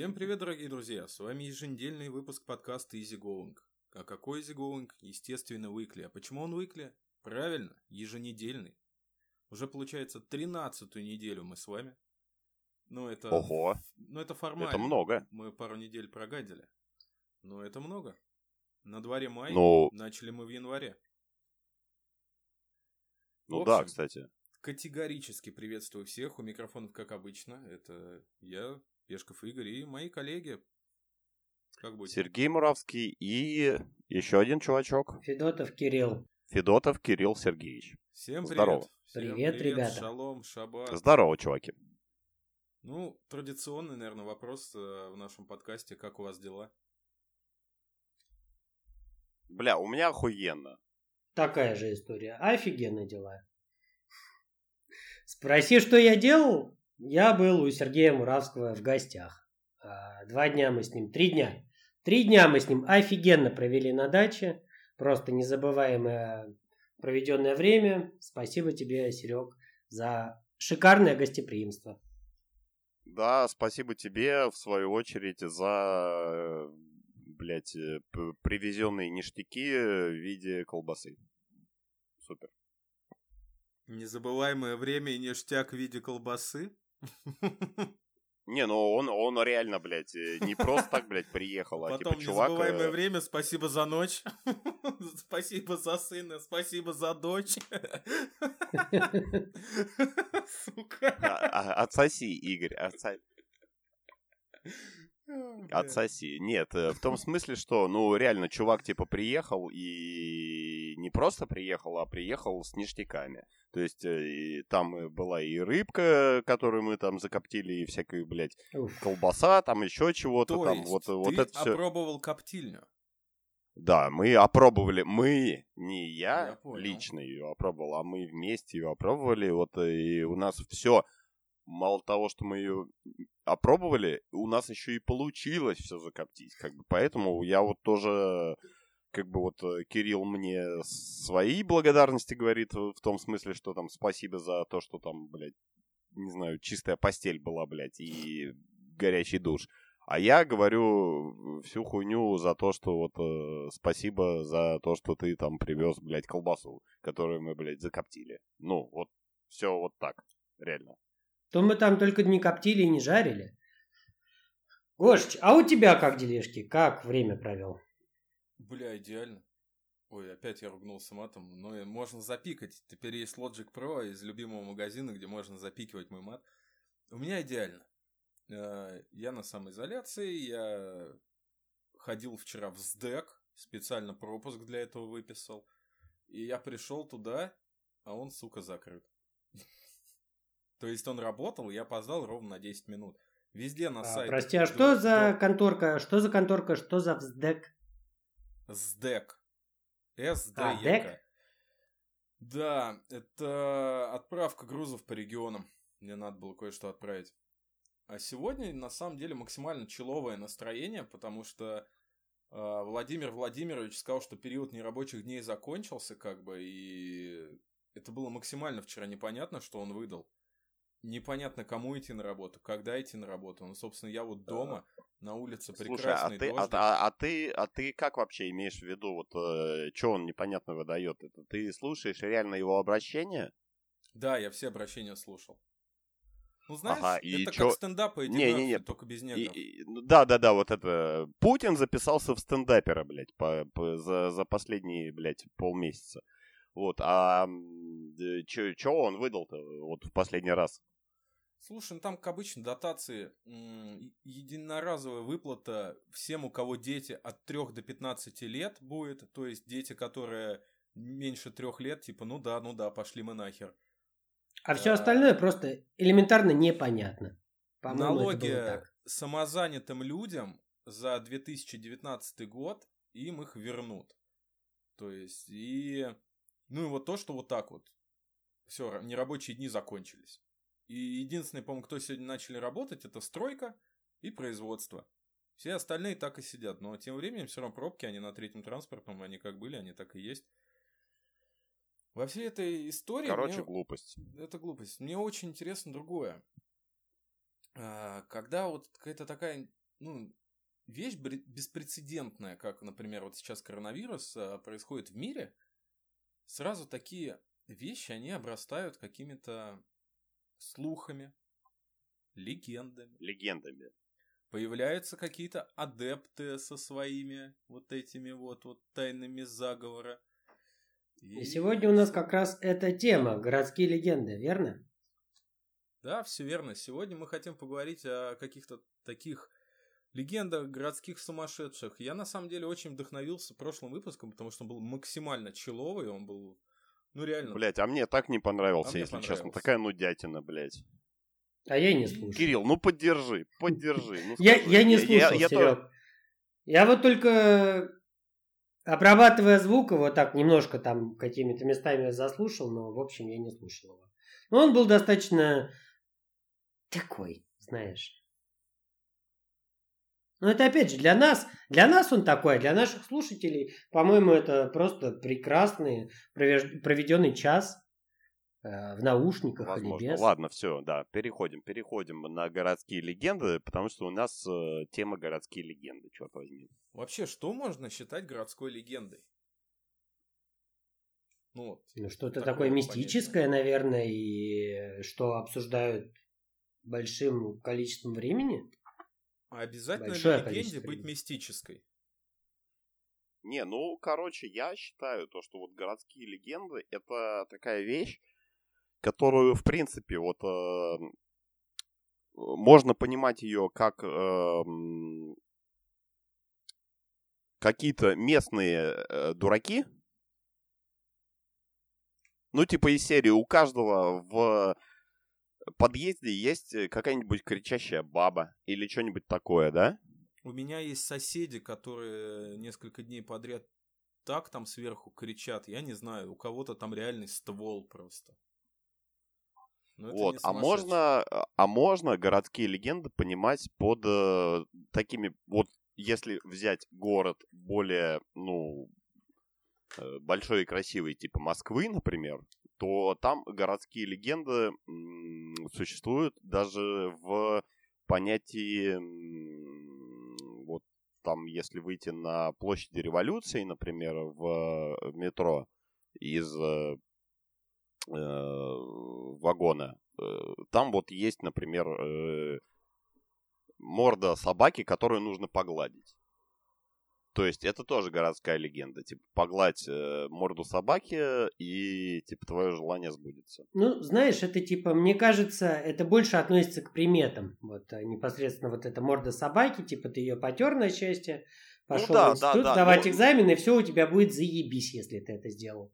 Всем привет, дорогие друзья! С вами еженедельный выпуск подкаста Easy Going. А какой Easy Going? Естественно, Weekly. А почему он Weekly? Правильно, еженедельный. Уже получается тринадцатую неделю мы с вами. Ну, это... Ого! Ну, это формально. Это много. Мы пару недель прогадили. Но это много. На дворе май. Ну, Начали мы в январе. ну В да, общем, кстати. Категорически приветствую всех. У микрофонов, как обычно, это я, Пешков Игорь и мои коллеги. Как будет? Сергей Муравский и еще один чувачок. Федотов Кирилл. Федотов Кирилл Сергеевич. Всем привет. Здорово. Всем Привет, ребята. Шалом, шаббат. Здорово, чуваки. Ну, традиционный, наверное, вопрос э, в нашем подкасте. Как у вас дела? Бля, у меня охуенно. Такая же история. Офигенно дела. Спроси, что я делал? Я был у Сергея Муравского в гостях. А, Два дня мы с ним, три дня. Три дня мы с ним офигенно провели на даче. Просто незабываемое проведенное время. Спасибо тебе, Серег, за шикарное гостеприимство. Да, спасибо тебе, в свою очередь, за, э, блядь, э, привезенные ништяки в виде колбасы. Супер. Незабываемое время и ништяк в виде колбасы? Не, ну он, он реально, блядь, э, не просто так, блядь, приехал, а Потом типа чувак... незабываемое э, время, спасибо за ночь. Спасибо за сына, спасибо за дочь. Сука. а- а- Отсоси, Игорь, отсоси. Бля. Отсоси. Нет, э, в том смысле, что, ну, реально, чувак, типа, приехал и не просто приехал, а приехал с ништяками. То есть, э, и там э, была и рыбка, которую мы там закоптили, и всякую, блядь, Уф. колбаса, там еще чего-то, То там, есть вот, вот ты это все. опробовал коптильню? Да, мы опробовали, мы, не я, Я понял. лично ее опробовал, а мы вместе ее опробовали, вот, и у нас все, мало того, что мы ее опробовали, у нас еще и получилось все закоптить, как бы, поэтому я вот тоже, как бы вот э, Кирилл мне свои благодарности говорит в том смысле, что там спасибо за то, что там, блядь, не знаю, чистая постель была, блядь, и горячий душ. А я говорю всю хуйню за то, что вот э, спасибо за то, что ты там привез, блядь, колбасу, которую мы, блядь, закоптили. Ну, вот все вот так, реально. То мы там только не коптили и не жарили. Гошич, а у тебя как делишки? Как время провел? Бля, идеально. Ой, опять я ругнулся матом, но и можно запикать. Теперь есть Logic Pro из любимого магазина, где можно запикивать мой мат. У меня идеально. Э, Я на самоизоляции, я ходил вчера в СДЭК, специально пропуск для этого выписал. И я пришел туда, а он, сука, закрыт. То есть он работал, я опоздал ровно на 10 минут. Везде на А, сайте. прости, а что за конторка? Что за конторка? Что за вздек? СДЭК. А, СДЭК. ДЭК? Да, это отправка грузов по регионам. Мне надо было кое-что отправить. А сегодня, на самом деле, максимально человое настроение, потому что э, Владимир Владимирович сказал, что период нерабочих дней закончился, как бы, и это было максимально вчера непонятно, что он выдал. Непонятно, кому идти на работу, когда идти на работу. Ну, собственно, я вот дома, на улице Слушай, а прекрасный ты, а, а- а ты, а ты как вообще имеешь в виду, вот, что он непонятно выдает? Это ты слушаешь реально его обращение? Да, я все обращения слушал. Ну, знаешь, Ага, и это чё- как стендап и Не-не-не, только без И- негров. и- ну, да, да, да, вот это. Путин записался в стендапера, блядь, по, по- за, за последние, блядь, полмесяца. Вот, а что он выдал-то вот в последний раз? Слушай, ну там, как обычно, дотации, единоразовая выплата всем, у кого дети от 3 до 15 лет будет, то есть дети, которые меньше трех лет, типа, ну да, ну да, пошли мы нахер. А все Да. остальное просто элементарно непонятно. По-моему, это Налоги самозанятым людям за 2019 год им их вернут. То есть, и... Ну и вот то, что вот так вот. Все, нерабочие дни закончились. И единственные, по-моему, кто сегодня начали работать, это стройка и производство. Все остальные так и сидят. Но тем временем все равно пробки, они на третьем транспортном, они как были, они так и есть. Во всей этой истории... Короче, мне- глупость. это глупость. Мне очень интересно другое. А, Когда вот какая-то такая ну, вещь беспрецедентная, как, например, вот сейчас коронавирус а, происходит в мире, сразу такие вещи, они обрастают какими-то слухами, легендами. Легендами. Появляются какие-то адепты со своими вот этими вот, вот тайнами заговора. И... И сегодня у нас как раз эта тема городские легенды, верно? Да, все верно. Сегодня мы хотим поговорить о каких-то таких легендах городских сумасшедших. Я на самом деле очень вдохновился прошлым выпуском, потому что он был максимально человый, он был, ну реально. Блять, а мне так не понравился, а если честно. Такая нудятина, блять. А я не слушал. Кирилл, ну поддержи, поддержи. Ну, я, я не слушал, я, я, Серег. Я, я вот только обрабатывая звук, его так немножко там какими-то местами заслушал, но в общем я не слушал его. Но он был достаточно такой, знаешь. Но это опять же для нас, для нас он такой, а для наших слушателей, по-моему, это просто прекрасный проведенный час Э, в наушниках Возможно. или без. Ладно, все, да, переходим, переходим на городские легенды, потому что у нас э, тема городские легенды, черт возьми. Вообще, что можно считать городской легендой? Ну, вот, ну что-то такое мистическое, понятно. наверное, и что обсуждают большим количеством времени. А обязательно ли легенде быть мистической? Не, ну, короче, я считаю то, что вот городские легенды это такая вещь, которую, в принципе, вот э, можно понимать ее как э, какие-то местные э, дураки. Ну, типа из серии у каждого в подъезде есть какая-нибудь кричащая баба или что-нибудь такое, да? У меня есть соседи, которые несколько дней подряд так там сверху кричат. Я не знаю, у кого-то там реальный ствол просто. Вот, а можно, а можно городские легенды понимать под э, такими, вот если взять город более, ну, э, большой и красивый, типа Москвы, например, то там городские легенды существуют даже в понятии, вот там, если выйти на площади революции, например, в метро из э, Э, вагона. Э, там вот есть, например, э, морда собаки, которую нужно погладить. То есть это тоже городская легенда. Типа, погладь э, морду собаки, и типа твое желание сбудется. Ну, знаешь, это типа, мне кажется, это больше относится к приметам. Вот непосредственно вот эта морда собаки, типа ты ее потер на счастье, пошел ну, да, в институт да, да, сдавать но... экзамен, и все у тебя будет заебись, если ты это сделал.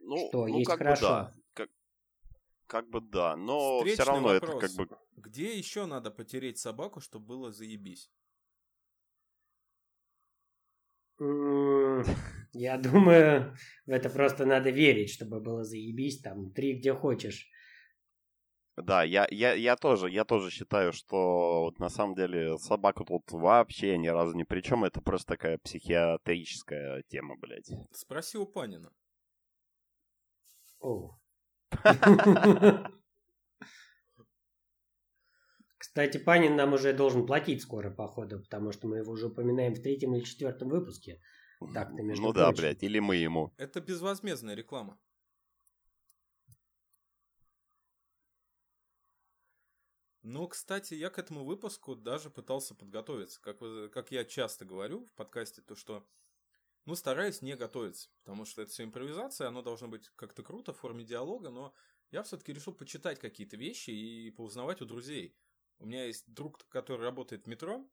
Ну, что ну, есть как хорошо. Бы да. Как, как бы да, но Встречный все равно вопрос. это как бы... Где еще надо потереть собаку, чтобы было заебись? Я думаю, в это просто надо верить, чтобы было заебись, там, три где хочешь. Да, я, я, я тоже, я тоже считаю, что вот на самом деле собака тут вообще ни разу ни при чем, это просто такая психиатрическая тема, блядь. Спроси у Панина. О. Кстати, Панин нам уже должен платить скоро, походу, потому что мы его уже упоминаем в третьем или четвертом выпуске. Так-то, между Ну прочим. да, блядь, или мы ему. Это безвозмездная реклама. Ну, кстати, я к этому выпуску даже пытался подготовиться. Как, как я часто говорю в подкасте, то что ну, стараюсь не готовиться, потому что это все импровизация, оно должно быть как-то круто в форме диалога, но я все-таки решил почитать какие-то вещи и поузнавать у друзей. У меня есть друг, который работает в метро,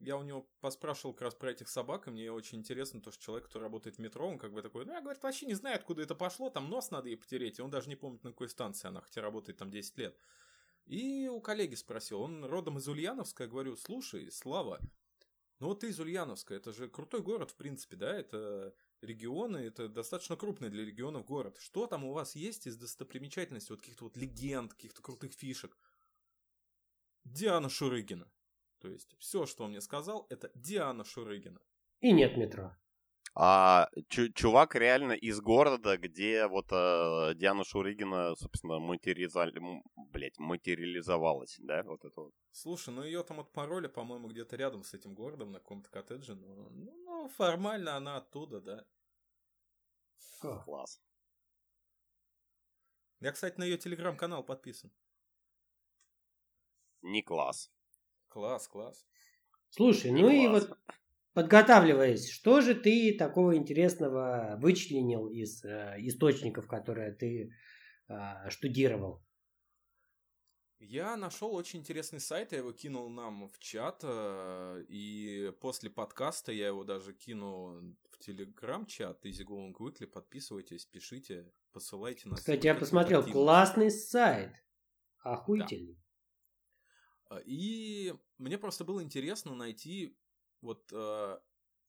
я у него поспрашивал как раз про этих собак, и мне очень интересно то, что человек, который работает в метро, он как бы такой, ну, я, говорит, вообще не знаю, откуда это пошло, там нос надо ей потереть, и он даже не помнит, на какой станции она, хотя работает там 10 лет. И у коллеги спросил, он родом из Ульяновска, я говорю, слушай, Слава, ну вот ты из Ульяновска, это же крутой город, в принципе, да, это регионы, это достаточно крупный для регионов город. Что там у вас есть из достопримечательностей, вот каких-то вот легенд, каких-то крутых фишек? Диана Шурыгина. То есть, все, что он мне сказал, это Диана Шурыгина. И нет метро. А чу- чувак реально из города, где вот э, Диана Шурыгина, собственно, материализа... м, блядь, материализовалась, да, вот это вот. Слушай, ну ее там отпороли, по-моему, где-то рядом с этим городом, на каком-то коттедже. Но, ну, ну, формально она оттуда, да. Класс. Я, кстати, на ее телеграм-канал подписан. Не класс. Класс, класс. Слушай, Не ну и класс. вот подготавливаясь, что же ты такого интересного вычленил из э, источников, которые ты э, штудировал? Я нашел очень интересный сайт, я его кинул нам в чат, э, и после подкаста я его даже кину в телеграм-чат Easy Going Weekly, подписывайтесь, пишите, посылайте нас. Кстати, я посмотрел, классный сайт. Охуительный. А, И мне просто было интересно найти вот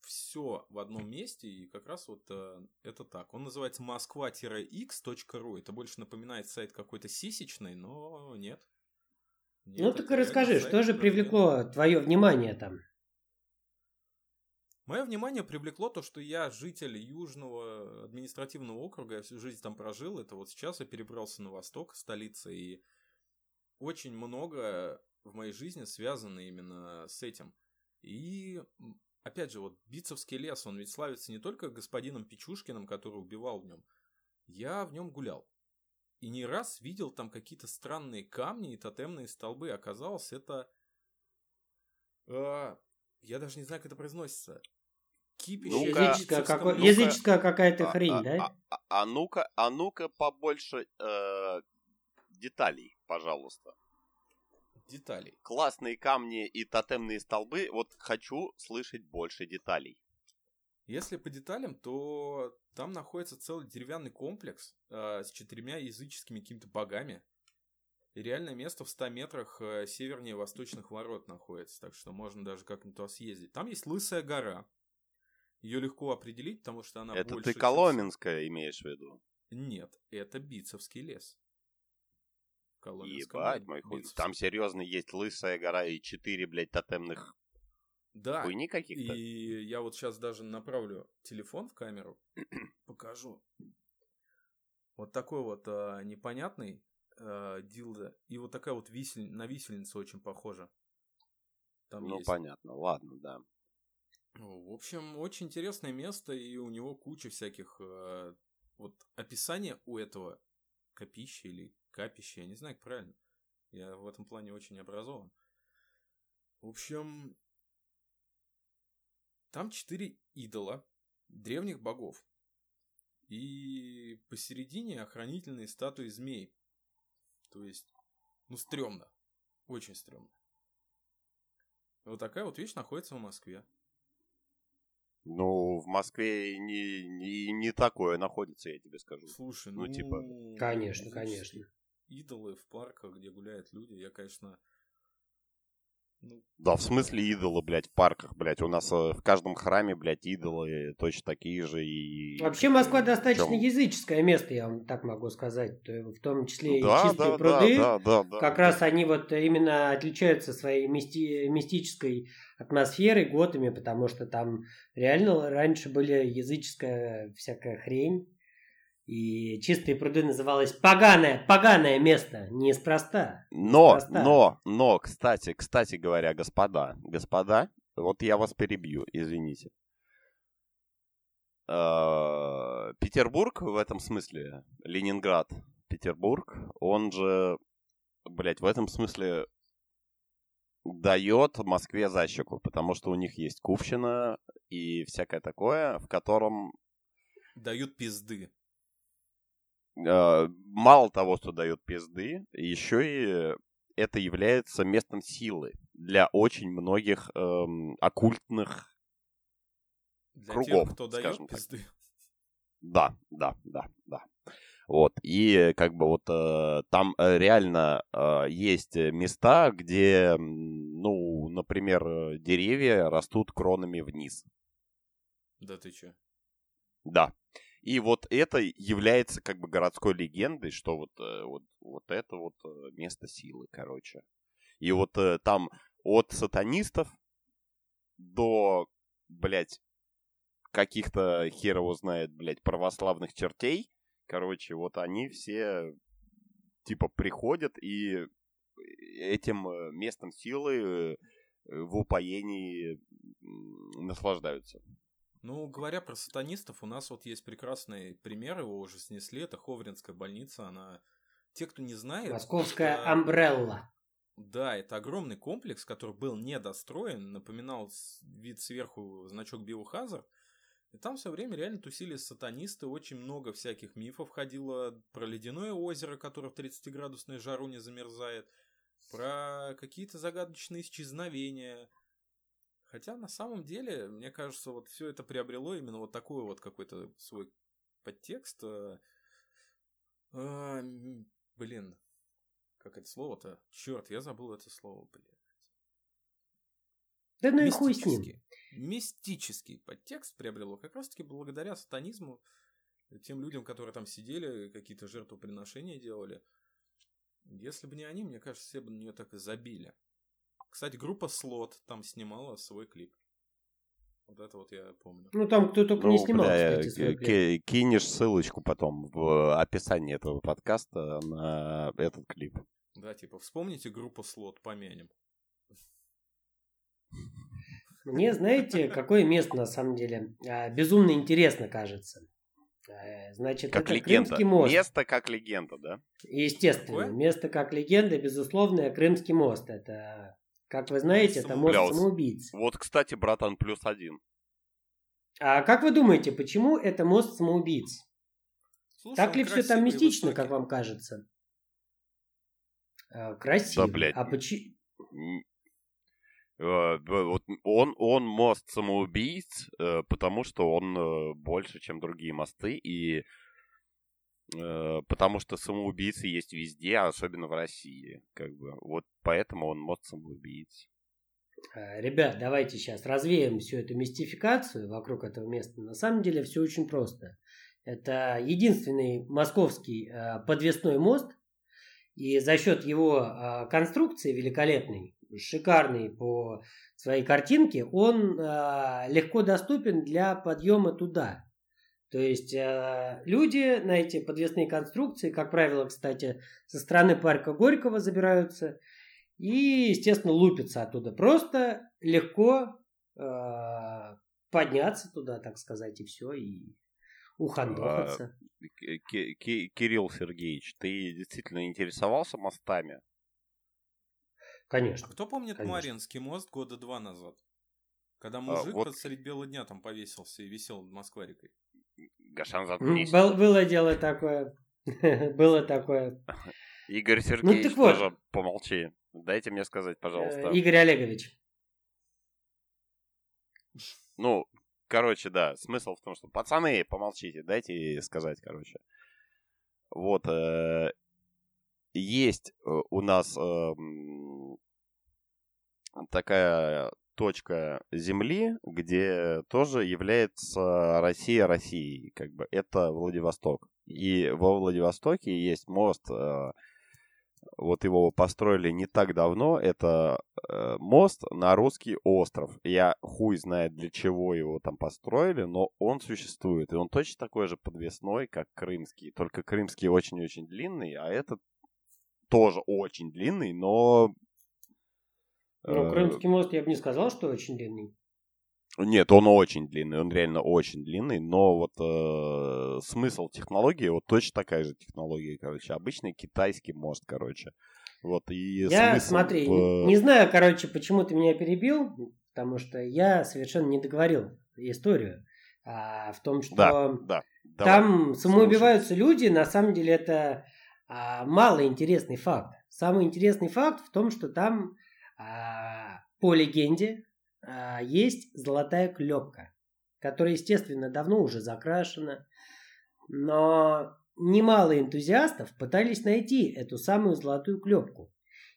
все в одном месте, и как раз вот э, это так. Он называется moskva-x.ru. Это больше напоминает сайт какой-то сисечный, но нет. Нет, ну так и расскажи, что же привлекло твое внимание там? Мое внимание привлекло то, что я житель Южного административного округа, я всю жизнь там прожил. Это вот сейчас я перебрался на восток, столица, и очень много в моей жизни связано именно с этим. И, опять же, вот Битцевский лес, он ведь славится не только господином Печушкиным, который убивал в нем. Я в нем гулял. И не раз видел там какие-то странные камни и тотемные столбы. Оказалось, это... э, я даже не знаю, как это произносится. Кипище Ну-ка. Языческая, какой- лесу. языческая какая-то А- хрень, а- да? А, а- а ну-ка, а ну-ка побольше э, деталей, пожалуйста. Деталей. Классные камни и тотемные столбы. Вот хочу слышать больше деталей. Если по деталям, то там находится целый деревянный комплекс э, с четырьмя языческими какими-то богами. И реальное место в 100 метрах э, севернее восточных ворот находится, так что можно даже как-нибудь туда съездить. Там есть Лысая гора. Ее легко определить, потому что она Это больше, ты чем Коломенское имеешь в виду? Нет, это Битцевский лес. Ебать, мой хуй. Там серьезно есть лысая гора и четыре, блядь, тотемных Да, хуйни каких-то. И я вот сейчас даже направлю телефон в камеру, покажу. Вот такой вот а, непонятный а, дилдо. И вот такая вот висель... на висельницу очень похожа. Там Ну, есть. понятно, ладно, да. В общем, очень интересное место, и у него куча всяких... а, вот описание у этого копища или капища, я не знаю, как правильно. Я в этом плане очень образован. В общем, там четыре идола древних богов. И посередине охранительные статуи змей. То есть, ну, стрёмно. Очень стрёмно. Вот такая вот вещь находится в Москве. Ну, в Москве не, не, не такое находится, я тебе скажу. Слушай, Ну, ну... типа- Конечно, языческие конечно. Идолы в парках, где гуляют люди, я, конечно... Ну, Да, в смысле идолы, блядь, в парках, блядь. У нас э, в каждом храме, блядь, идолы точно такие же и... Вообще Москва достаточно чём? языческое место, я вам так могу сказать. В том числе и Да, чистые да, пруды. да, да, да, Как да. раз они вот именно отличаются своей мисти- мистической атмосферой, готами, потому что там реально раньше были языческая всякая хрень. И чистые пруды называлось поганое, поганое место, неспроста. Но, Неспроста. но, но, кстати, кстати говоря, господа, господа, вот я вас перебью, извините. Э, Петербург в этом смысле, Ленинград, Петербург, он же, блядь, в этом смысле дает Москве защеку, потому что у них есть Купщина и всякое такое, в котором дают пизды. Э, мало того, что дает пизды, еще и это является местом силы для очень многих эм, оккультных. Для Кругом, тех, кто дает скажем так. пизды. Да, да, да, да. Вот. И как бы вот э, там э, реально э, есть места, где, ну, например, э, деревья растут кронами вниз. Да ты чё? Да. И вот это является как бы городской легендой, что вот, э, вот, вот это вот э, место силы, короче. И вот э, там от сатанистов до, блядь, каких-то хер его знает, блядь, православных чертей. Короче, вот они все типа приходят и этим местом силы в упоении наслаждаются. Ну, говоря про сатанистов, у нас вот есть прекрасный пример, его уже снесли, это Ховринская больница, она... Те, кто не знает... Московская это... Амбрелла. Да, это огромный комплекс, который был недостроен, напоминал вид сверху значок Биохазар, и там все время реально тусили сатанисты, очень много всяких мифов ходило про ледяное озеро, которое в 30-градусной жару не замерзает, про какие-то загадочные исчезновения. Хотя на самом деле, мне кажется, вот все это приобрело именно вот такой вот какой-то свой подтекст. А, а, блин, как это слово-то? Черт, я забыл это слово, блин. Да ну и хуй с ним. Мистический подтекст приобрело как раз-таки благодаря сатанизму, тем людям, которые там сидели, какие-то жертвоприношения делали. Если бы не они, мне кажется, все бы на нее так и забили. Кстати, группа Слот там снимала свой клип. Вот это вот я помню. Ну, там кто только ну, не снимал, бля, кстати, свой клип. Кинешь ссылочку потом в описании этого подкаста на этот клип. Да, типа, вспомните группу Слот, помянем. Мне, знаете, какое место на самом деле а, безумно интересно кажется. Э, значит, как это легенда. Крымский мост. Место как легенда, да? Естественно, Какое? место как легенда, безусловно, Крымский мост. Это, как вы знаете, это мост самоубийц. Вот, кстати, братан, плюс один. А как вы думаете, почему это мост самоубийц? Слушай, так ли все там мистично, как вам кажется? Э, красиво. Да, блядь. А почему? Э, вот он, он мост самоубийц, э, потому что он э, больше, чем другие мосты, и потому что самоубийцы есть везде, особенно в России. Как бы. Вот поэтому он мост самоубийц. Ребят, давайте сейчас развеем всю эту мистификацию вокруг этого места. На самом деле все очень просто. Это единственный московский подвесной мост, и за счет его конструкции великолепной шикарный по своей картинке, он э, легко доступен для подъема туда. То есть э, люди на эти подвесные конструкции, как правило, кстати, со стороны парка Горького забираются и, естественно, лупятся оттуда. Просто легко э, подняться туда, так сказать, и все, и ухандохаться. Кирилл Сергеевич, ты действительно интересовался мостами? Конечно. А кто помнит конечно. Маринский мост года два назад? Когда а, мужик а, вот... средь бела дня там повесился и висел над Москварикой. Гашан, заткнись. Был, было дело такое. было такое. Игорь ну, Сергеевич, ну, тоже вот. помолчи. Дайте мне сказать, пожалуйста. Э, Игорь Олегович. Ну, короче, да, смысл в том, что пацаны, помолчите, дайте сказать, короче. Вот, э, есть э, у нас э, такая точка Земли, где тоже является Россия Россией, как бы это Владивосток. И во Владивостоке есть мост, э, вот его построили не так давно, это э, мост на русский остров. Я хуй знает для чего его там построили, но он существует. И он точно такой же подвесной, как крымский. Только крымский очень-очень длинный, а этот тоже очень длинный, но... Ну, э, Крымский мост я бы не сказал, что очень длинный. Нет, он очень длинный, он реально очень длинный, но вот э, смысл технологии, вот точно такая же технология, короче, обычный китайский мост, короче. Вот, и я, смотри, в... не знаю, короче, почему ты меня перебил, потому что я совершенно не договорил историю. А, в том, что да, да. там Давай, самоубиваются слушай. люди, на самом деле это а, малоинтересный факт. Самый интересный факт в том, что там по легенде а, есть золотая клепка, которая, естественно, давно уже закрашена, но немало энтузиастов пытались найти эту самую золотую клепку.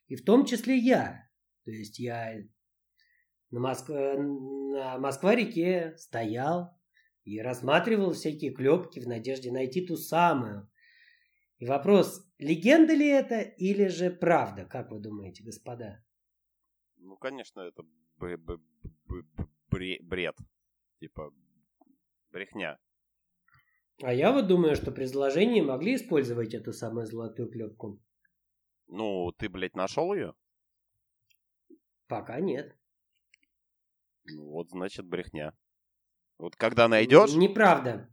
И в том числе я. То есть я на, Моск... на Москва-реке стоял и рассматривал всякие клепки в надежде найти ту самую, и вопрос, легенда ли это или же правда, как вы думаете, господа? Ну, конечно, это бред. Типа, Брехня. А я вот думаю, что при изложении могли использовать эту самую золотую клепку. Ну, ты, блядь, нашел ее? Пока нет. Ну, вот, значит, брехня. Вот когда найдешь... Неправда.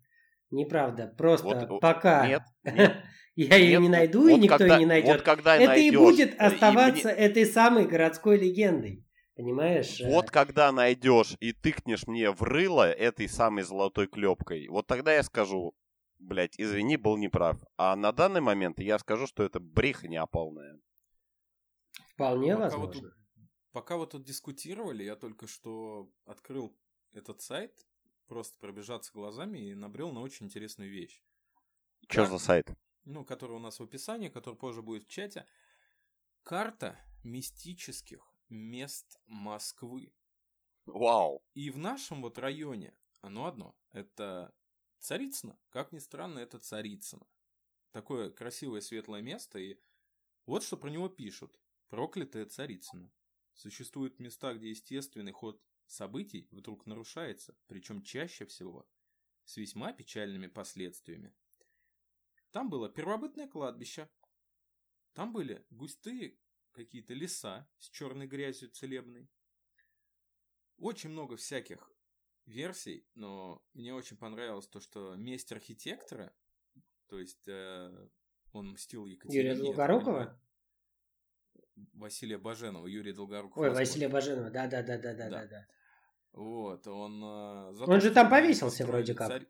Неправда. Просто Вот, пока Нет, нет. Я ее Нет, не найду, вот и никто когда- не найдет. Вот когда Это найдешь, и будет и оставаться мне- этой самой городской легендой. Понимаешь? Э, Вот когда найдешь и тыкнешь мне в рыло этой самой золотой клепкой, вот тогда я скажу, блядь, извини, был неправ. А на данный момент я скажу, что это брехня полная. Вполне Пока вот возможно. тут- Пока вы тут дискутировали, я только что открыл этот сайт, просто пробежаться глазами и набрел на очень интересную вещь. Что за сайт? Ну, который у нас в описании, который позже будет в чате. Карта мистических мест Москвы. Вау. И в нашем вот районе оно одно. Это Царицыно. Как ни странно, это Царицыно. Такое красивое светлое место. И вот что про него пишут. Проклятое Царицыно. Существуют места, где естественный ход событий вдруг нарушается, причем чаще всего с весьма печальными последствиями. Там было первобытное кладбище. Там были густые какие-то леса с черной грязью целебной. Очень много всяких версий, но мне очень понравилось то, что месть архитектора, то есть э, он мстил Екатерине. Юрия Долгорукова? Василия Баженова, Юрий Долгоруков. Ой. Василия Баженова, да, да, да, да, да, Да. да, да. Вот, он... э, Он же там повесился вроде как. царь-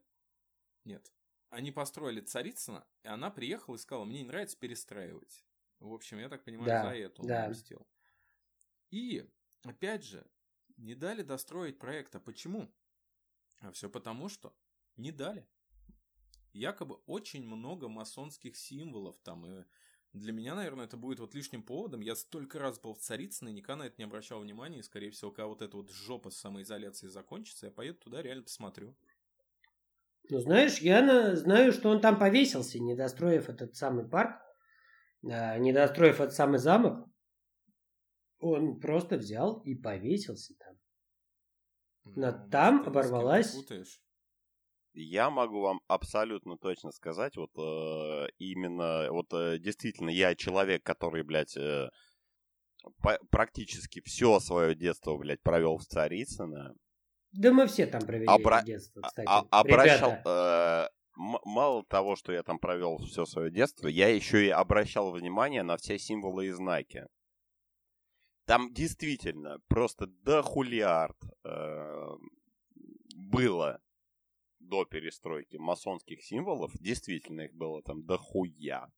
Нет. Они построили Царицына, и она приехала и сказала, мне не нравится перестраивать. В общем, я так понимаю, Да, за это он да. мстил. И, опять же, не дали достроить проект. А почему? А все потому, что не дали. Якобы очень много масонских символов там. И для меня, наверное, это будет вот лишним поводом. Я столько раз был в Царицыно никогда на это не обращал внимания. И, скорее всего, когда вот эта вот жопа с самоизоляцией закончится, я поеду туда, реально посмотрю. Ну, знаешь, я на- знаю, что он там повесился, не достроив этот самый парк, а, не достроив этот самый замок. Он просто взял и повесился там. Но Ну, там оборвалась-. Я могу вам абсолютно точно сказать, вот э, именно, вот э, действительно, я человек, который, блядь, э, по- практически все свое детство, блядь, провел в Царицыно. Да мы все там провели Обра- детство, А- кстати. а- обращал, Ребята, э, мало того, что я там провел все свое детство, я еще и обращал внимание на все символы и знаки. Там действительно просто дохулиард э, было до перестройки масонских символов. Действительно их было там дохуя.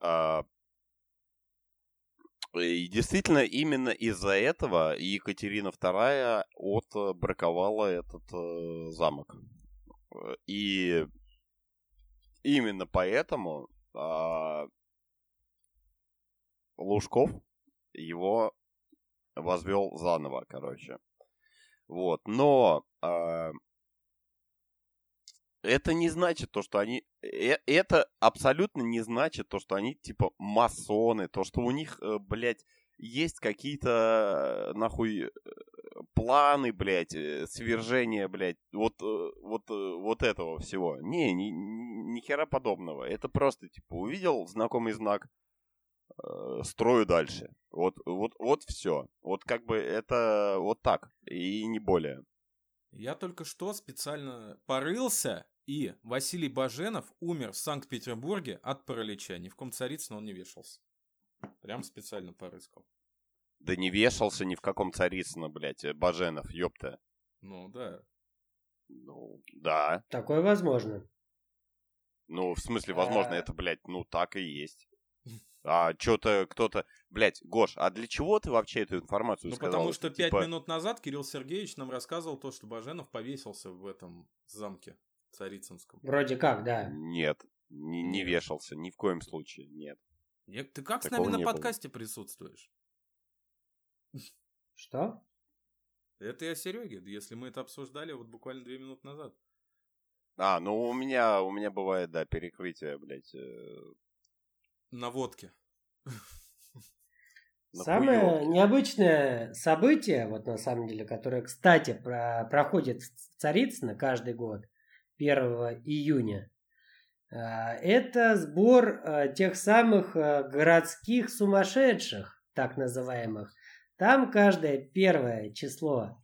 А, и действительно, именно из-за этого Екатерина II отбраковала этот э, замок. Э, И именно поэтому а, Лужков его возвел заново, короче. Вот, но а, это не значит то, что они... э- Это абсолютно не значит то, что они типа масоны, то, что у них, э, блядь, есть какие-то, э, нахуй, планы, блядь, свержения, блядь, вот, вот, вот этого всего. Не, ни, ни, хера подобного. Это просто, типа, увидел знакомый знак, строю дальше. Вот, вот, вот все. Вот как бы это вот так, и не более. Я только что специально порылся, и Василий Баженов умер в Санкт-Петербурге от паралича. Ни в ком Царицыно он не вешался. Прям специально порыскал. Да не вешался ни в каком Царицыно, блядь, э, Баженов, ёпта. Ну да. Ну, да. такое возможно. Ну, в смысле, возможно, А. это, блядь, ну так и есть. А что-то кто-то... Блядь, Гош, а для чего ты вообще эту информацию Ну сказал? потому что пять типа, минут назад Кирилл Сергеевич нам рассказывал то, что Баженов повесился в этом замке Царицынском. Вроде как, да. Нет, не, не Нет. вешался, ни в коем случае, нет. Не- Ты как с Такого нами на не было. подкасте присутствуешь? Что? Это я Сереге, если мы это обсуждали вот буквально две минуты назад. А, ну у меня, у меня бывает, да, перекрытие, блядь. э, На водке. Самое необычное событие, вот на самом деле, которое, кстати, про- проходит в Царицыно каждый год, 1 июня, а, это сбор а, тех самых а, городских сумасшедших, так называемых. Там каждое первое число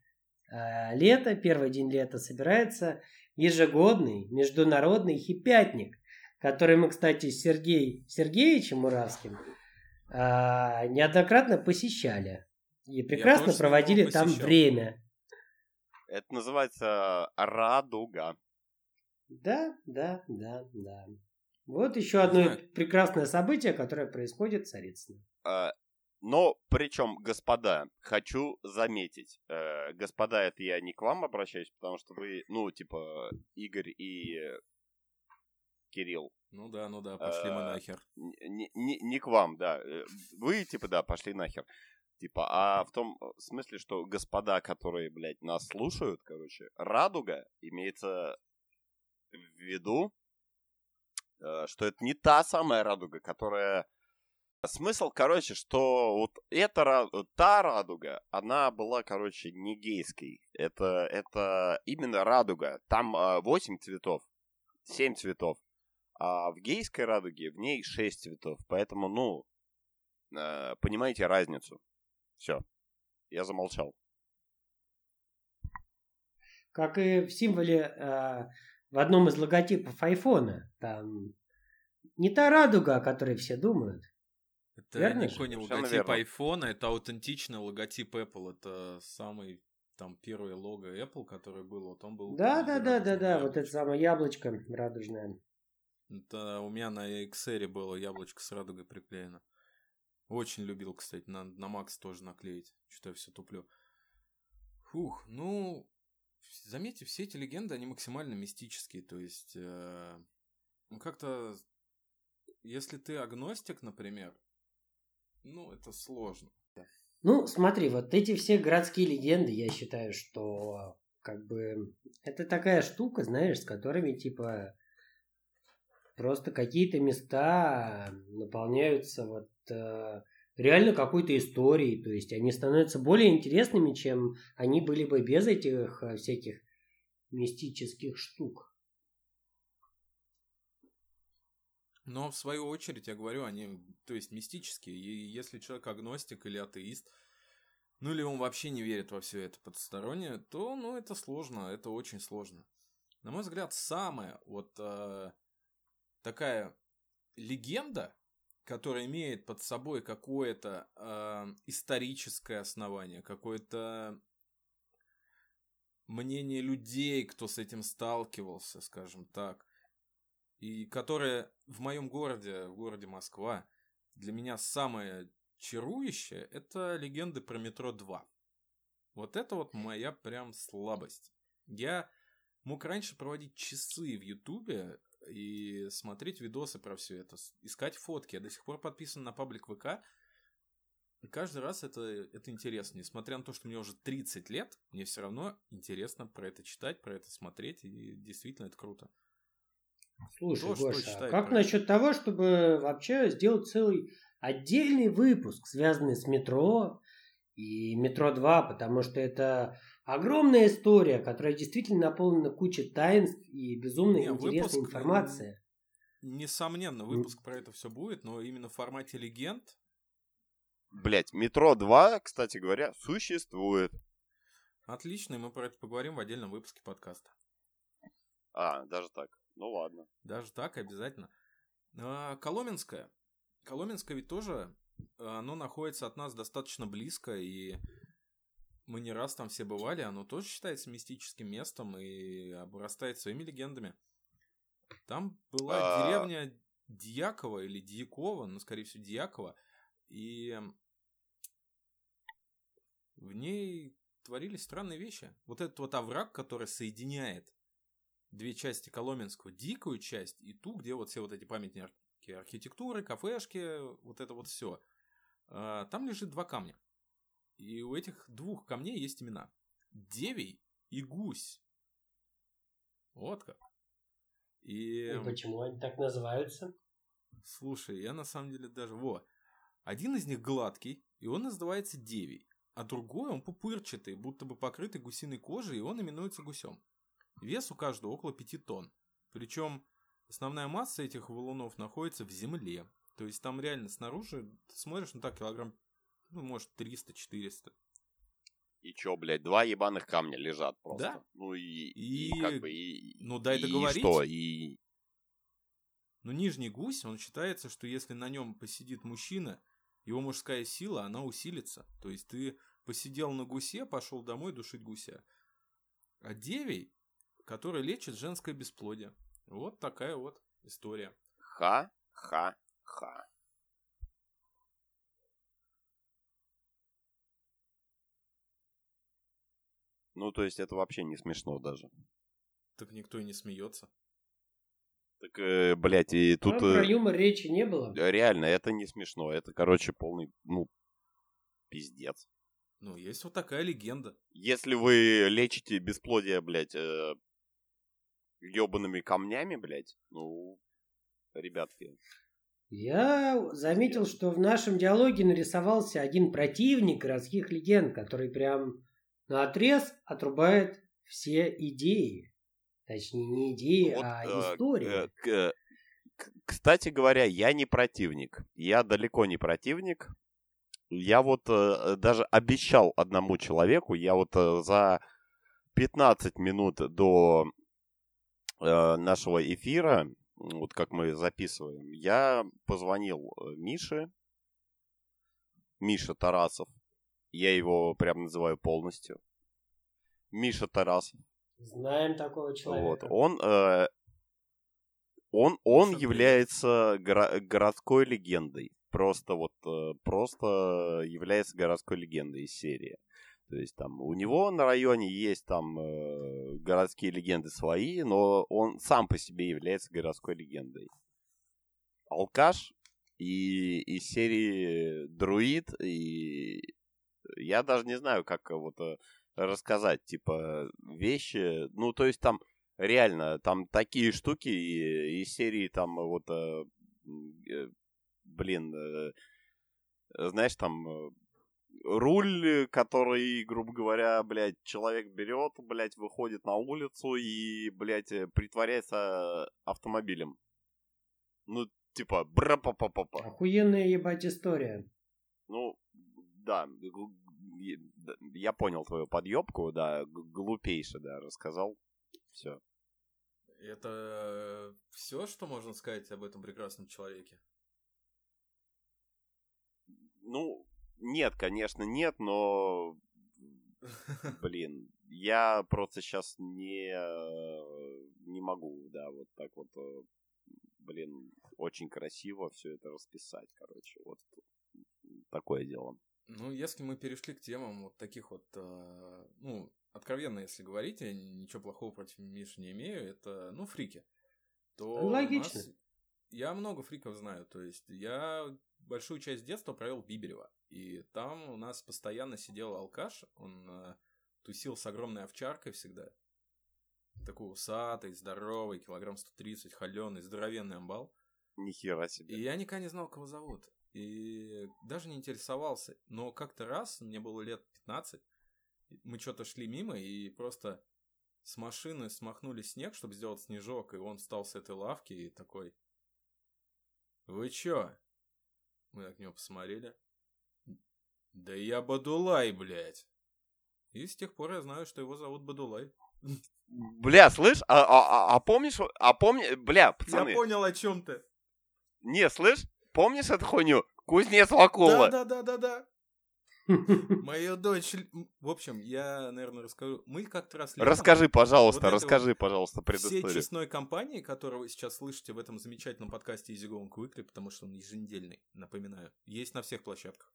лета, первый день лета собирается ежегодный международный хипятник, который мы, кстати, с Сергеем Сергеевичем Муравским неоднократно посещали. И прекрасно ним проводили там время. Это называется радуга. Да, да, да, да. Вот еще одно знаю. прекрасное событие, которое происходит в Царицыно. А, Но, причем, господа, хочу заметить. э, Господа, это я не к вам обращаюсь, потому что вы, ну, типа, Игорь и э, Кирилл. Ну да, ну да, пошли мы А, нахер. Не, не- не к вам, да. Э, Вы, типа, да, пошли нахер. Типа, а в том э, смысле, что господа, которые, блядь, нас слушают, короче, радуга имеется в виду, э, что это не та самая радуга, которая... Смысл, короче, что вот эта та радуга, она была, короче, не гейской. Это, это именно радуга. Там 8 цветов, 7 цветов. А в гейской радуге в ней 6 цветов. Поэтому, ну, э, понимаете разницу. Все. Я замолчал. Как и в символе э, в одном из логотипов айфона. Там не та радуга, о которой все думают. Это Верно никакой же? не Совершенно логотип верно. айфона, это аутентичный логотип Apple. Это самый там первый лого Apple, который был, вот он был. Да, да, да, да, да, вот это самое яблочко радужное. Это у меня на XR было яблочко с радугой приклеено. Очень любил, кстати, на, на Макс тоже наклеить. Что-то я все туплю. Фух, ну, заметьте, все эти легенды, они максимально мистические. То есть, э, ну, как-то, если ты агностик, например, ну, это сложно. Ну, смотри, вот эти все городские легенды, я считаю, что как бы это такая штука, знаешь, с которыми типа просто какие-то места наполняются вот э, реально какой-то историей, то есть они становятся более интересными, чем они были бы без этих э, всяких мистических штук. Но в свою очередь, я говорю, они, то есть, мистические. И если человек агностик или атеист, ну или он вообще не верит во все это потустороннее, то, ну, это сложно, это очень сложно. На мой взгляд, самая вот э, такая легенда, которая имеет под собой какое-то э, историческое основание, какое-то мнение людей, кто с этим сталкивался, скажем так, и которая в моем городе, в городе Москва, для меня самое чарующее, это легенды про метро 2. Вот это вот моя прям слабость. Я мог раньше проводить часы в Ютубе и смотреть видосы про все это, искать фотки. Я до сих пор подписан на паблик ВК. И каждый раз это, это интересно. Несмотря на то, что мне уже 30 лет, мне все равно интересно про это читать, про это смотреть. И действительно это круто. Слушай, То, Гоша, а как насчет того, чтобы вообще сделать целый отдельный выпуск, связанный с метро и метро 2, потому что это огромная история, которая действительно наполнена кучей таинств и безумно Не, интересной выпуск, информации. Несомненно, выпуск про это все будет, но именно в формате легенд Блять, метро 2, кстати говоря, существует. отлично, и мы про это поговорим в отдельном выпуске подкаста. А, даже так. Ну ладно. Даже так, обязательно. А, Коломенское. Коломенское ведь тоже, э, оно находится от нас достаточно близко, и мы не раз там все бывали, оно тоже считается мистическим местом и обрастает своими легендами. Там была А. деревня Дьякова или Дьякова, ну, скорее всего, Дьякова, и в ней творились странные вещи. Вот этот вот овраг, который соединяет две части Коломенского, дикую часть и ту, где вот все вот эти памятники архитектуры, кафешки, вот это вот все. Там лежит два камня. И у этих двух камней есть имена. Девий и гусь. Вот как. И, И почему они так называются? слушай, я на самом деле даже... Во. Один из них гладкий, и он называется девий, а другой он пупырчатый, будто бы покрытый гусиной кожей, и он именуется гусем. Вес у каждого около 5 тонн. Причем основная масса этих валунов находится в земле. То есть там реально снаружи, ты смотришь, ну так, килограмм, ну, может, 300-400. И чё, блядь, два ебаных камня лежат просто. Да. Ну и, И- и как бы и. ну, дай и договорить. что? И Но нижний гусь, он считается, что если на нем посидит мужчина, его мужская сила, она усилится. То есть ты посидел на гусе, пошел домой душить гуся. А девей, который лечит женское бесплодие. Вот такая вот история. ха, ха, ха. Ну, то есть это вообще не смешно даже. Так никто и не смеется. Так, э, блядь, и тут... Про э, юмор речи не было. Реально, это не смешно. Это, короче, полный, ну, пиздец. Ну, есть вот такая легенда. Если вы лечите бесплодие, блядь, э, ебаными камнями, блядь, ну, ребятки, Я заметил, что в нашем диалоге нарисовался один противник городских легенд, который прям на отрез отрубает все идеи. Точнее, не идеи, Вот, а э, истории. э, к- к- Кстати говоря, я не противник. Я далеко не противник. Я вот э, даже обещал одному человеку, я вот э, за 15 минут до э, нашего эфира, вот как мы записываем, я позвонил э, Мише, Миша Тарасов. Я его прям называю полностью. Миша Тарасов. Знаем такого Вот. человека. Он, э, он, он является горо- городской легендой. Просто вот, э, просто является городской легендой из серии. То есть там у него на районе есть там э, городские легенды свои, но он сам по себе является городской легендой. Алкаш и из серии Друид, и я даже не знаю, как вот э, рассказать, типа, вещи. Ну, то есть там реально, там такие штуки и- из серии там вот, э, э, блин, э, знаешь, там э, руль, который, грубо говоря, блядь, человек берет, блядь, выходит на улицу и, блядь, э, притворяется автомобилем. Ну, типа, бра па па па Охуенная ебать история. ну, да, я понял твою подъебку, да, глупейше, да, рассказал. Все. Это все, что можно сказать об этом прекрасном человеке? Ну, нет, конечно, нет, но, блин, я просто сейчас не, не могу, да, вот так вот, э, блин, очень красиво все это расписать, короче, вот такое дело. Ну, если мы перешли к темам вот таких вот, э, ну, откровенно, если говорить, я ничего плохого против Миши не имею, это, ну, фрики. То у Логично. нас- Я много фриков знаю, то есть я большую часть детства провел в Биберево, и там у нас постоянно сидел алкаш, он э, тусил с огромной овчаркой всегда, такой усатый, здоровый, килограмм 130, холеный, здоровенный амбал. Нихера себе. И я никогда не знал, кого зовут. И даже не интересовался. Но как-то раз, мне было лет 15, мы что-то шли мимо и просто с машины смахнули снег, чтобы сделать снежок, и он встал с этой лавки и такой, «Вы чё?» Мы так на него посмотрели. «Да я Бадулай, блядь!» И с тех пор я знаю, что его зовут Бадулай. Бля, слышь, а, а, а- а помнишь, а помни, бля, пацаны, Я понял, о чем ты. не, слышь, помнишь эту хуйню? Кузнец Вакула. Да-да-да-да-да. Мою дочь... В общем, я, наверное, расскажу. Мы как-то раз летом Расскажи, пожалуйста, вот расскажи, пожалуйста, всей предысторию. честной компании, которую вы сейчас слышите в этом замечательном подкасте Easy Going Quickly, потому что он еженедельный, напоминаю, есть на всех площадках.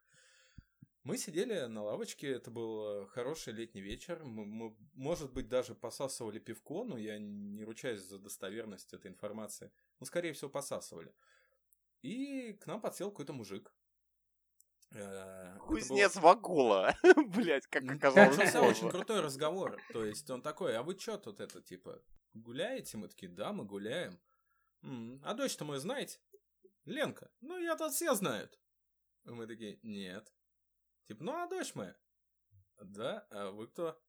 Мы сидели на лавочке, это был э, хороший летний вечер. Мы, мы, может быть, даже посасывали пивко, но я не ручаюсь за достоверность этой информации. Ну, скорее всего, посасывали. И к нам подсел какой-то мужик. Кузнец Вакула. Блять, как оказалось Начался очень крутой разговор. То есть он такой, а вы что тут это, типа, гуляете? Мы такие, да, мы гуляем. «М, А дочь-то мою знаете? Ленка. Ну, я тут все знают. Мы такие, нет. Типа, ну а дочь моя? Да, а вы кто?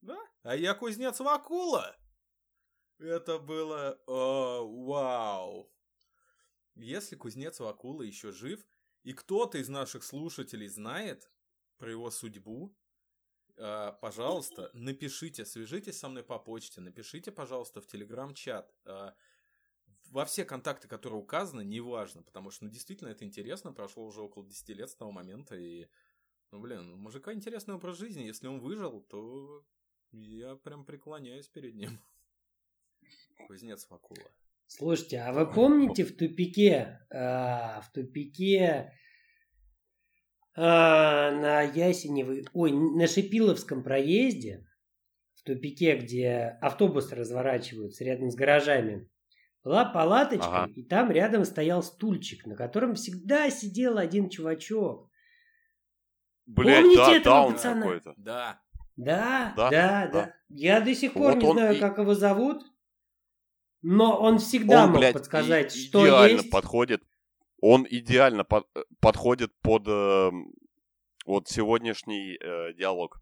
Да, а я кузнец Вакула. Это было... О, вау. Если кузнец Вакула еще жив, и кто-то из наших слушателей знает про его судьбу, э, пожалуйста, напишите, свяжитесь со мной по почте, напишите, пожалуйста, в телеграм-чат. Э, во все контакты, которые указаны, неважно, потому что, ну, действительно, это интересно, прошло уже около 10 лет с того момента, и, ну, блин, у мужика интересный образ жизни, если он выжил, то я прям преклоняюсь перед ним. Кузнец Вакула. Слушайте, а вы помните в тупике, а, в тупике а, на Ясеневой, ой, на Шипиловском проезде, в тупике, где автобусы разворачиваются рядом с гаражами, была палаточка, Ага. и там рядом стоял стульчик, на котором всегда сидел один чувачок. Блять, Помните да, этого пацана? Да, Да, Да, да, да, да. Я до сих пор Вот не знаю, и- как его зовут, но он всегда Он, мог блядь, подсказать, и- что идеально есть. подходит. Он идеально под- э, подходит под э, вот сегодняшний э, диалог.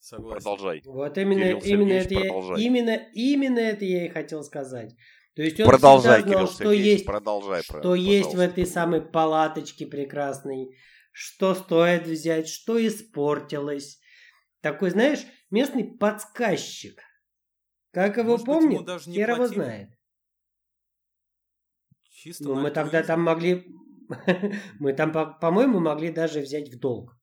согласен. Продолжай. Вот именно, Кирилл именно Сергеевич, это я, продолжай. именно, именно это я и хотел сказать. То есть он продолжай, всегда знал, Кирилл что Сергеевич, есть, продолжай. про- что есть в пожалуйста. этой самой палаточке прекрасной, что стоит взять, что испортилось. Такой, знаешь, местный подсказчик. Как его Может помнит, даже не его знает. Чисто Ну, мы тогда там могли... Мы там, по- по-моему, могли даже взять в долг.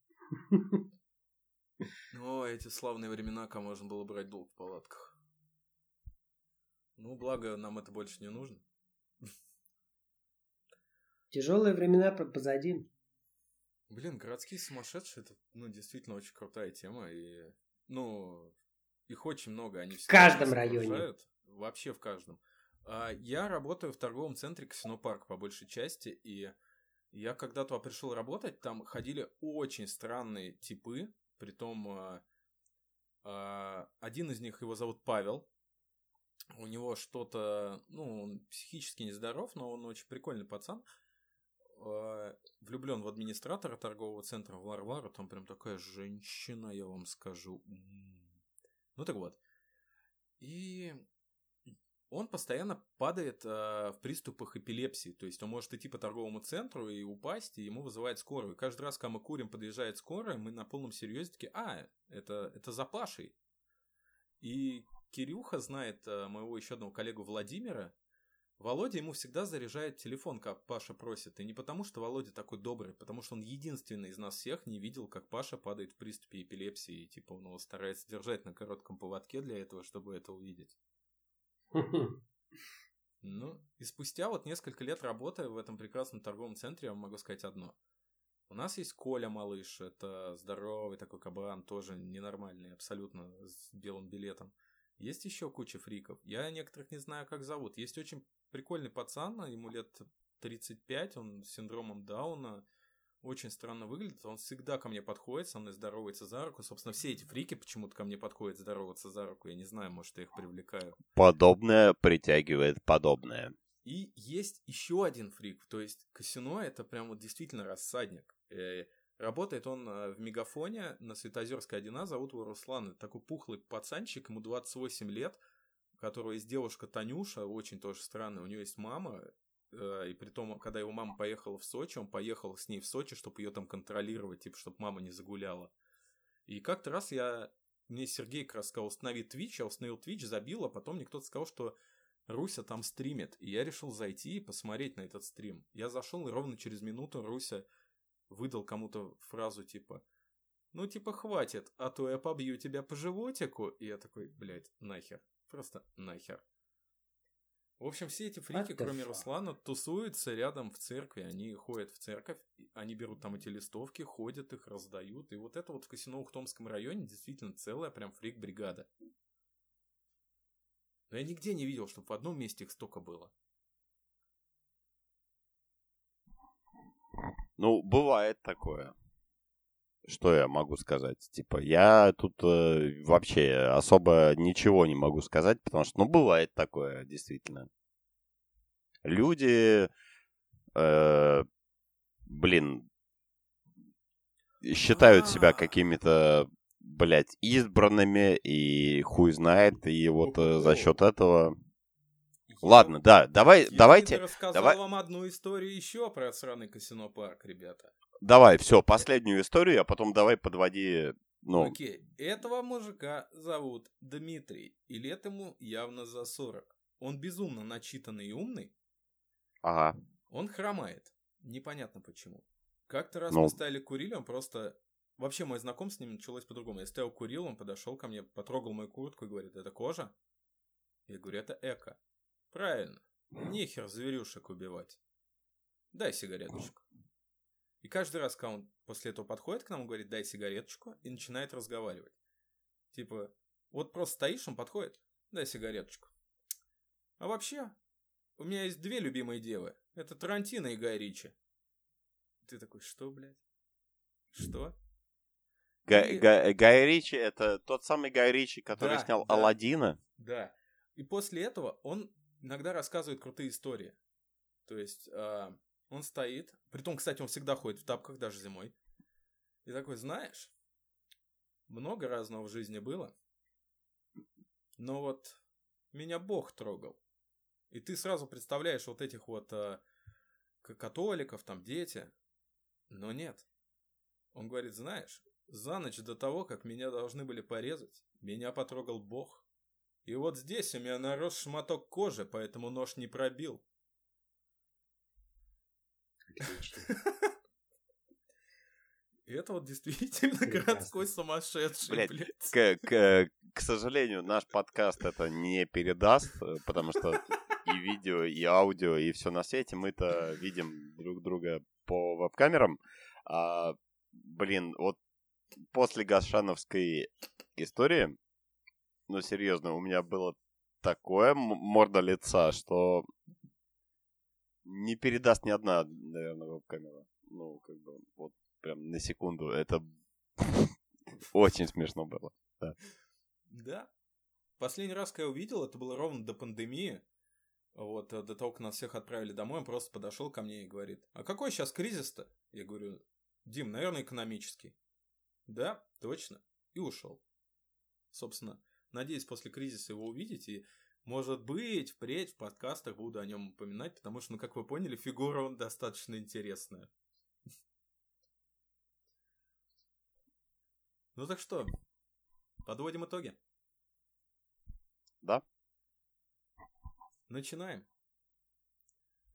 О, эти славные времена, когда можно было брать долг в палатках. Ну, благо, нам это больше не нужно. Тяжелые времена по- позади. Блин, городские сумасшедшие, это, ну, действительно очень крутая тема, и, ну, их очень много, они все каждом районе. Вообще в каждом. А, Я работаю в торговом центре Касино Парк по большей части, и я когда туда пришел работать, там ходили очень странные типы, притом а, а, один из них, его зовут Павел, у него что-то, ну, он психически нездоров, но он очень прикольный пацан, влюблен в администратора торгового центра в Варвару, там прям такая женщина, я вам скажу. М. Ну так вот. И он постоянно падает э, в приступах эпилепсии. То есть он может идти по торговому центру и упасть, и ему вызывает скорую. Каждый раз, когда мы курим, подъезжает скорая, мы на полном серьезе такие, а, это, это за Пашей. И Кирюха знает э, моего еще одного коллегу Владимира. Володя ему всегда заряжает телефон, как Паша просит. И не потому, что Володя такой добрый, потому что он единственный из нас всех не видел, как Паша падает в приступе эпилепсии. И типа он его старается держать на коротком поводке для этого, чтобы это увидеть. Ну, и спустя вот несколько лет работы в этом прекрасном торговом центре, я вам могу сказать одно. У нас есть Коля Малыш, это здоровый такой кабан, тоже ненормальный, абсолютно с белым билетом. Есть еще куча фриков. Я некоторых не знаю, как зовут. Есть очень прикольный пацан, ему лет 35, он с синдромом Дауна, очень странно выглядит. Он всегда ко мне подходит, со мной здоровается за руку. Собственно, все эти фрики почему-то ко мне подходят здороваться за руку. Я не знаю, может, я их привлекаю. Подобное притягивает подобное. И есть еще один фрик, то есть Касино это прям вот действительно рассадник. Э, Работает он э, в Мегафоне на Светозерской 1А, зовут его Руслан. Это такой пухлый пацанчик, ему 28 лет, которого есть девушка Танюша, очень тоже странная, у нее есть мама, э, и при том, когда его мама поехала в Сочи, он поехал с ней в Сочи, чтобы ее там контролировать, типа, чтобы мама не загуляла. И как-то раз я, мне Сергей как раз сказал, установи Twitch, я установил Twitch, забил, а потом мне кто-то сказал, что Руся там стримит. И я решил зайти и посмотреть на этот стрим. Я зашел, и ровно через минуту Руся выдал кому-то фразу типа «Ну, типа, хватит, а то я побью тебя по животику». И я такой, блядь, нахер. Просто нахер. В общем, все эти фрики, the кроме? Руслана, тусуются рядом в церкви. Они ходят в церковь, они берут там эти листовки, ходят их, раздают. И вот это вот в Косино в Томском районе действительно целая прям фрик-бригада. Но я нигде не видел, чтобы в одном месте их столько было. Ну, бывает такое. Что я могу сказать? Типа, я тут э, вообще особо ничего не могу сказать, потому что, ну, бывает такое, действительно. Люди, э, блин, считают себя А. какими-то, блядь, избранными, и хуй знает, и вот э, за счет этого... Ладно, да, давай, Я давайте, бы рассказал давай- вам одну историю еще про сраный казино парк, ребята. давай, все, последнюю историю, а потом давай подводи, ну, Окей, этого мужика зовут Дмитрий, и лет ему явно за 40. Он безумно начитанный и умный, ага, он хромает. Непонятно почему. Как-то раз Ну. мы стояли курили, он просто... Вообще, мой знаком с ним началось по-другому. Я стоял курил, он подошел ко мне, потрогал мою куртку и говорит, это кожа? Я говорю, это эко. Правильно. Нехер зверюшек убивать. Дай сигареточку. И каждый раз, когда он после этого подходит к нам, он говорит, дай сигареточку, и начинает разговаривать. Типа, вот просто стоишь, он подходит, дай сигареточку. А вообще, у меня есть две любимые девы. Это Тарантино и Гай Ричи. Ты такой, что, блядь? Что? Га- И- Га- Гай Ричи, это тот самый Гай Ричи, который Да, снял да. Алладина. Да. И после этого он иногда рассказывает крутые истории. То есть а, он стоит, притом, кстати, он всегда ходит в тапках, даже зимой. И такой, знаешь, много разного в жизни было, но вот меня Бог трогал. И ты сразу представляешь вот этих вот к- католиков, там дети, но нет. Он говорит, знаешь, за ночь до того, как меня должны были порезать, меня потрогал Бог. И вот здесь у меня нарос шматок кожи, поэтому нож не пробил. И это вот действительно Прекрасно. городской сумасшедший, Блядь, блядь. К, к- к сожалению, наш подкаст это не передаст, э, потому что и видео, и аудио, и все на свете мы-то видим друг друга по веб-камерам. А, блин, вот после Гашановской истории, ну серьезно, у меня было такое морда лица, что не передаст ни одна, наверное, веб-камера. Ну, как бы, вот прям на секунду. Это очень смешно было. Да. Последний раз, когда я увидел, это было ровно до пандемии. Вот, э, до того, как нас всех отправили домой, он просто подошел ко мне и говорит, а какой сейчас кризис-то? Я говорю, Дим, наверное, экономический. Да, точно. И ушел. Собственно, надеюсь, после кризиса его увидеть, и, может быть, впредь в подкастах буду о нем упоминать, потому что, ну, как вы поняли, фигура он достаточно интересная. Ну так что, подводим итоги. Да, Начинаем.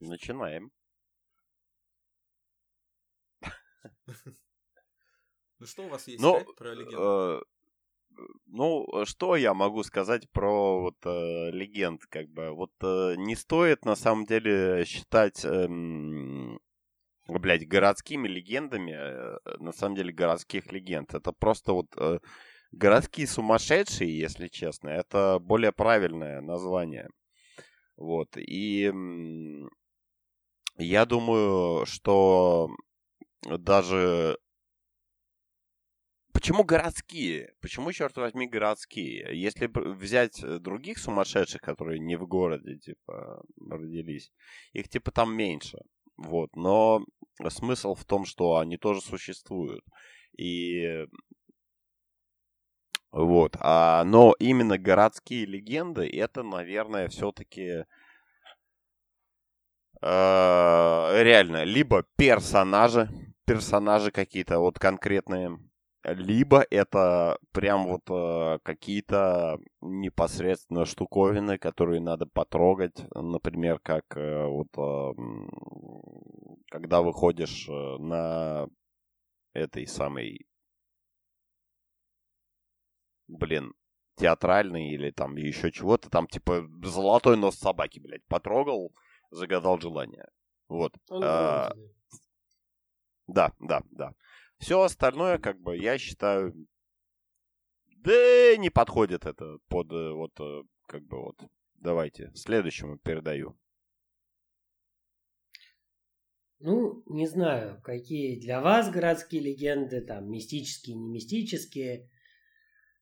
начинаем. Ну что у вас есть Ну, про легенду? Э, Ну, что я могу сказать про вот э, легенд, как бы. Вот э, не стоит на самом деле считать, эм, блядь, городскими легендами, э, на самом деле городских легенд. Это просто вот э, городские сумасшедшие, если честно. Это более правильное название. Вот. И м, я думаю, что даже Почему городские? Почему, черт возьми, городские? Если взять э, других сумасшедших, которые не в городе, типа, родились, их, типа, там меньше. Вот. Но смысл в том, что они тоже существуют. И вот. А, но именно городские легенды, это, наверное, все-таки реально либо персонажи, персонажи какие-то вот конкретные, либо это прям вот э, какие-то непосредственно штуковины, которые надо потрогать, например, как э, вот э, когда выходишь э, на этой самой, блин, театральный или там еще чего-то, там типа золотой нос собаки, блядь, потрогал, загадал желание. Вот. А, да, да, да. Все остальное, как бы, я считаю, да не подходит это под э, вот, э, как бы вот. Давайте, следующему передаю. Ну, не знаю, какие для вас городские легенды, там, мистические, не мистические.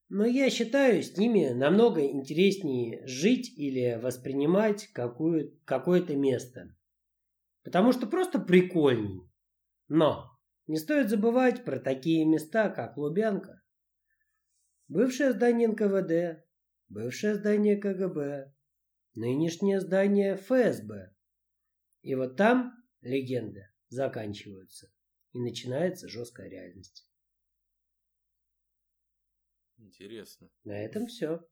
Но я считаю, с ними намного интереснее жить или воспринимать какую, какое-то место. Потому что просто прикольней. Но Не стоит забывать про такие места, как Лубянка. Бывшее здание НКВД, бывшее здание КГБ, нынешнее здание ФСБ. И вот там легенды заканчиваются, и начинается жесткая реальность. Интересно. На этом все.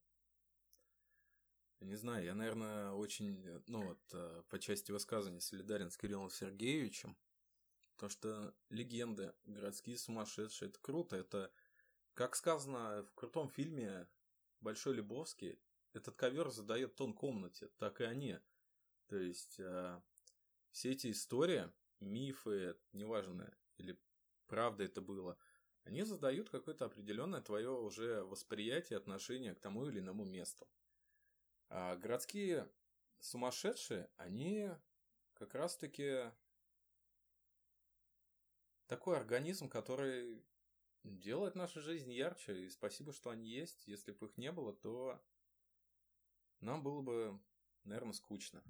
Не знаю, я, наверное, очень, ну вот, э, по части высказывания солидарен с Кириллом Сергеевичем. Потому что легенды, городские сумасшедшие, это круто. Это, как сказано в крутом фильме «Большой Лебовский», этот ковер задает тон комнате, так и они. То есть, э, все эти истории, мифы, неважно, или правда это было, они задают какое-то определенное твое уже восприятие, отношение к тому или иному месту. А городские сумасшедшие, они как раз-таки такой организм, который делает нашу жизнь ярче. И спасибо, что они есть. Если бы их не было, то нам было бы, наверное, скучно.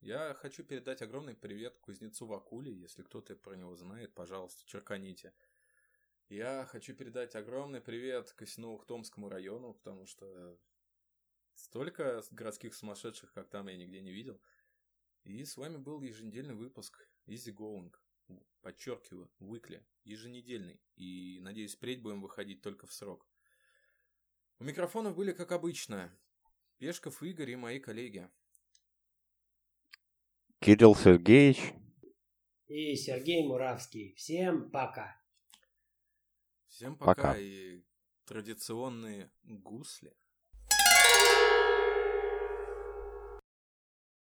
Я хочу передать огромный привет кузнецу Вакуле. Если кто-то про него знает, пожалуйста, черканите. Я хочу передать огромный привет Косиново-Томскому району, потому что Столько городских сумасшедших, как там, я нигде не видел. И с вами был еженедельный выпуск Easy Going. Подчеркиваю, weekly, еженедельный. И, надеюсь, впредь будем выходить только в срок. У микрофонов были, как обычно, Пешков Игорь и мои коллеги. Кирилл Сергеевич. И Сергей Муравский. Всем пока. Всем пока. пока. И традиционные гусли.